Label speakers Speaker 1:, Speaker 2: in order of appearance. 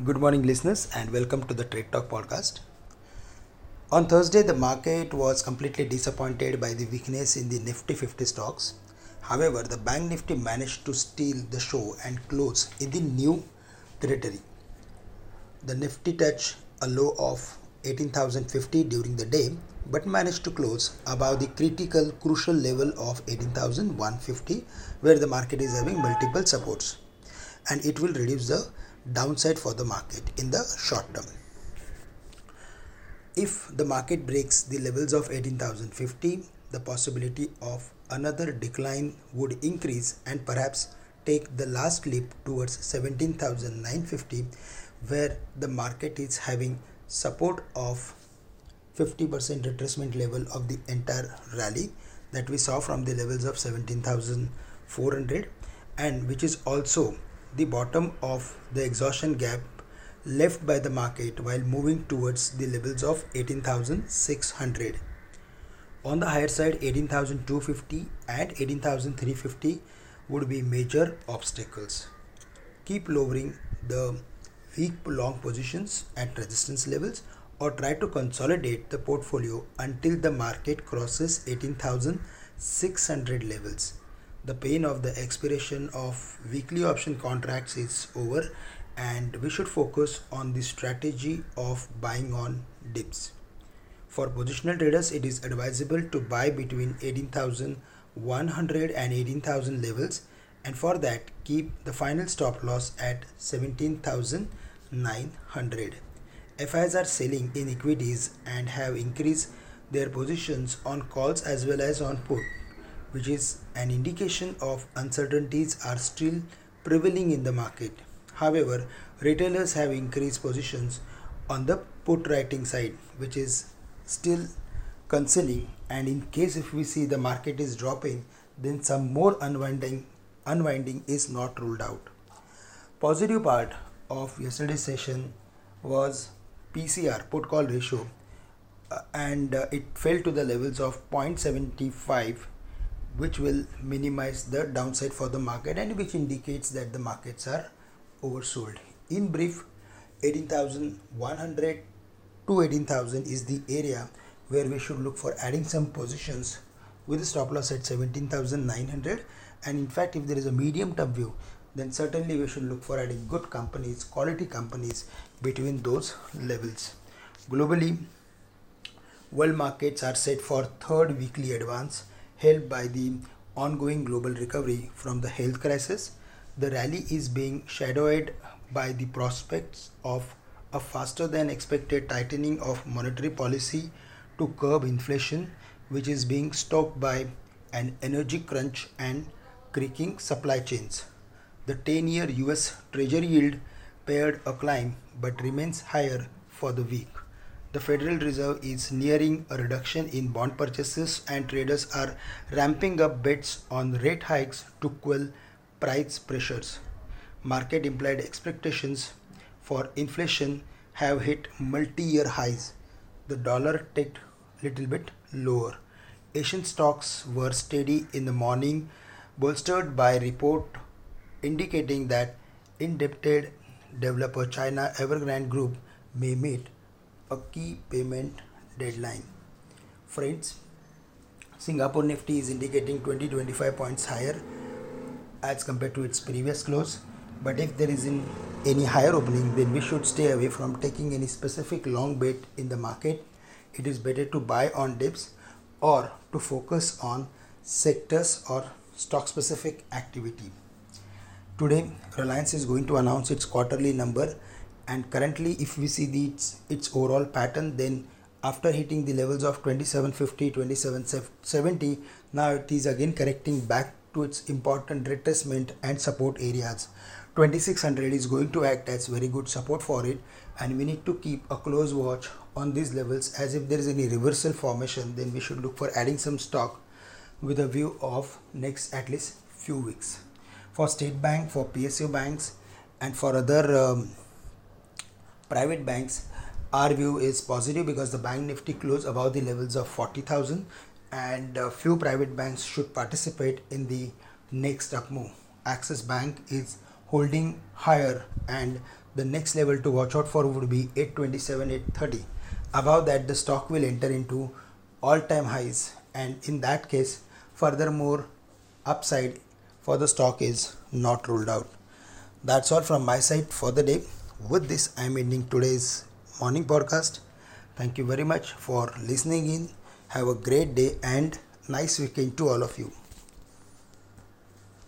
Speaker 1: Good morning, listeners, and welcome to the Trade Talk podcast. On Thursday, the market was completely disappointed by the weakness in the Nifty 50 stocks. However, the Bank Nifty managed to steal the show and close in the new territory. The Nifty touched a low of 18,050 during the day but managed to close above the critical crucial level of 18,150 where the market is having multiple supports and it will reduce the downside for the market in the short term. If the market breaks the levels of 18,050, the possibility of another decline would increase and perhaps take the last leap towards 17,950 where the market is having support of 50% retracement level of the entire rally that we saw from the levels of 17,400 and which is also the bottom of the exhaustion gap left by the market while moving towards the levels of 18,600. On the higher side, 18,250 and 18,350 would be major obstacles. Keep lowering the weak long positions at resistance levels or try to consolidate the portfolio until the market crosses 18,600 levels the pain of the expiration of weekly option contracts is over and we should focus on the strategy of buying on dips. For positional traders, it is advisable to buy between 18,100 and 18,000 levels and for that keep the final stop loss at 17,900. FIs are selling in equities and have increased their positions on calls as well as on put which is an indication of uncertainties are still prevailing in the market. However, retailers have increased positions on the put writing side, which is still concerning. And in case if we see the market is dropping, then some more unwinding unwinding is not ruled out. Positive part of yesterday's session was PCR put call ratio uh, and uh, it fell to the levels of 0.75 which will minimize the downside for the market and which indicates that the markets are oversold. In brief, 18,100 to 18,000 is the area where we should look for adding some positions with a stop loss at 17,900 and in fact if there is a medium term view then certainly we should look for adding good companies quality companies between those levels. Globally world markets are set for third weekly advance helped by the ongoing global recovery from the health crisis, the rally is being shadowed by the prospects of a faster than expected tightening of monetary policy to curb inflation, which is being stoked by an energy crunch and creaking supply chains. The 10 year US Treasury yield pared a climb but remains higher for the week the Federal Reserve is nearing a reduction in bond purchases and traders are ramping up bets on rate hikes to quell price pressures. Market implied expectations for inflation have hit multi-year highs. The dollar ticked little bit lower. Asian stocks were steady in the morning, bolstered by report indicating that indebted developer China Evergrande Group may meet a key payment deadline. Friends, Singapore Nifty is indicating 20 25 points higher as compared to its previous close. But if there is in any higher opening, then we should stay away from taking any specific long bet in the market. It is better to buy on dips or to focus on sectors or stock specific activity. Today, Reliance is going to announce its quarterly number and currently if we see the, its, its overall pattern then after hitting the levels of 2750 2770 now it is again correcting back to its important retracement and support areas. 2600 is going to act as very good support for it and we need to keep a close watch on these levels as if there is any reversal formation then we should look for adding some stock with a view of next at least few weeks. For state bank for psu banks and for other um, private banks, our view is positive because the bank nifty closed above the levels of 40,000 and a few private banks should participate in the next up move. Axis Bank is holding higher and the next level to watch out for would be 827 830 above that the stock will enter into all time highs and in that case furthermore upside for the stock is not ruled out. That's all from my side for the day with this i am ending today's morning podcast. Thank you very much for listening in. Have a great day and nice weekend to all of you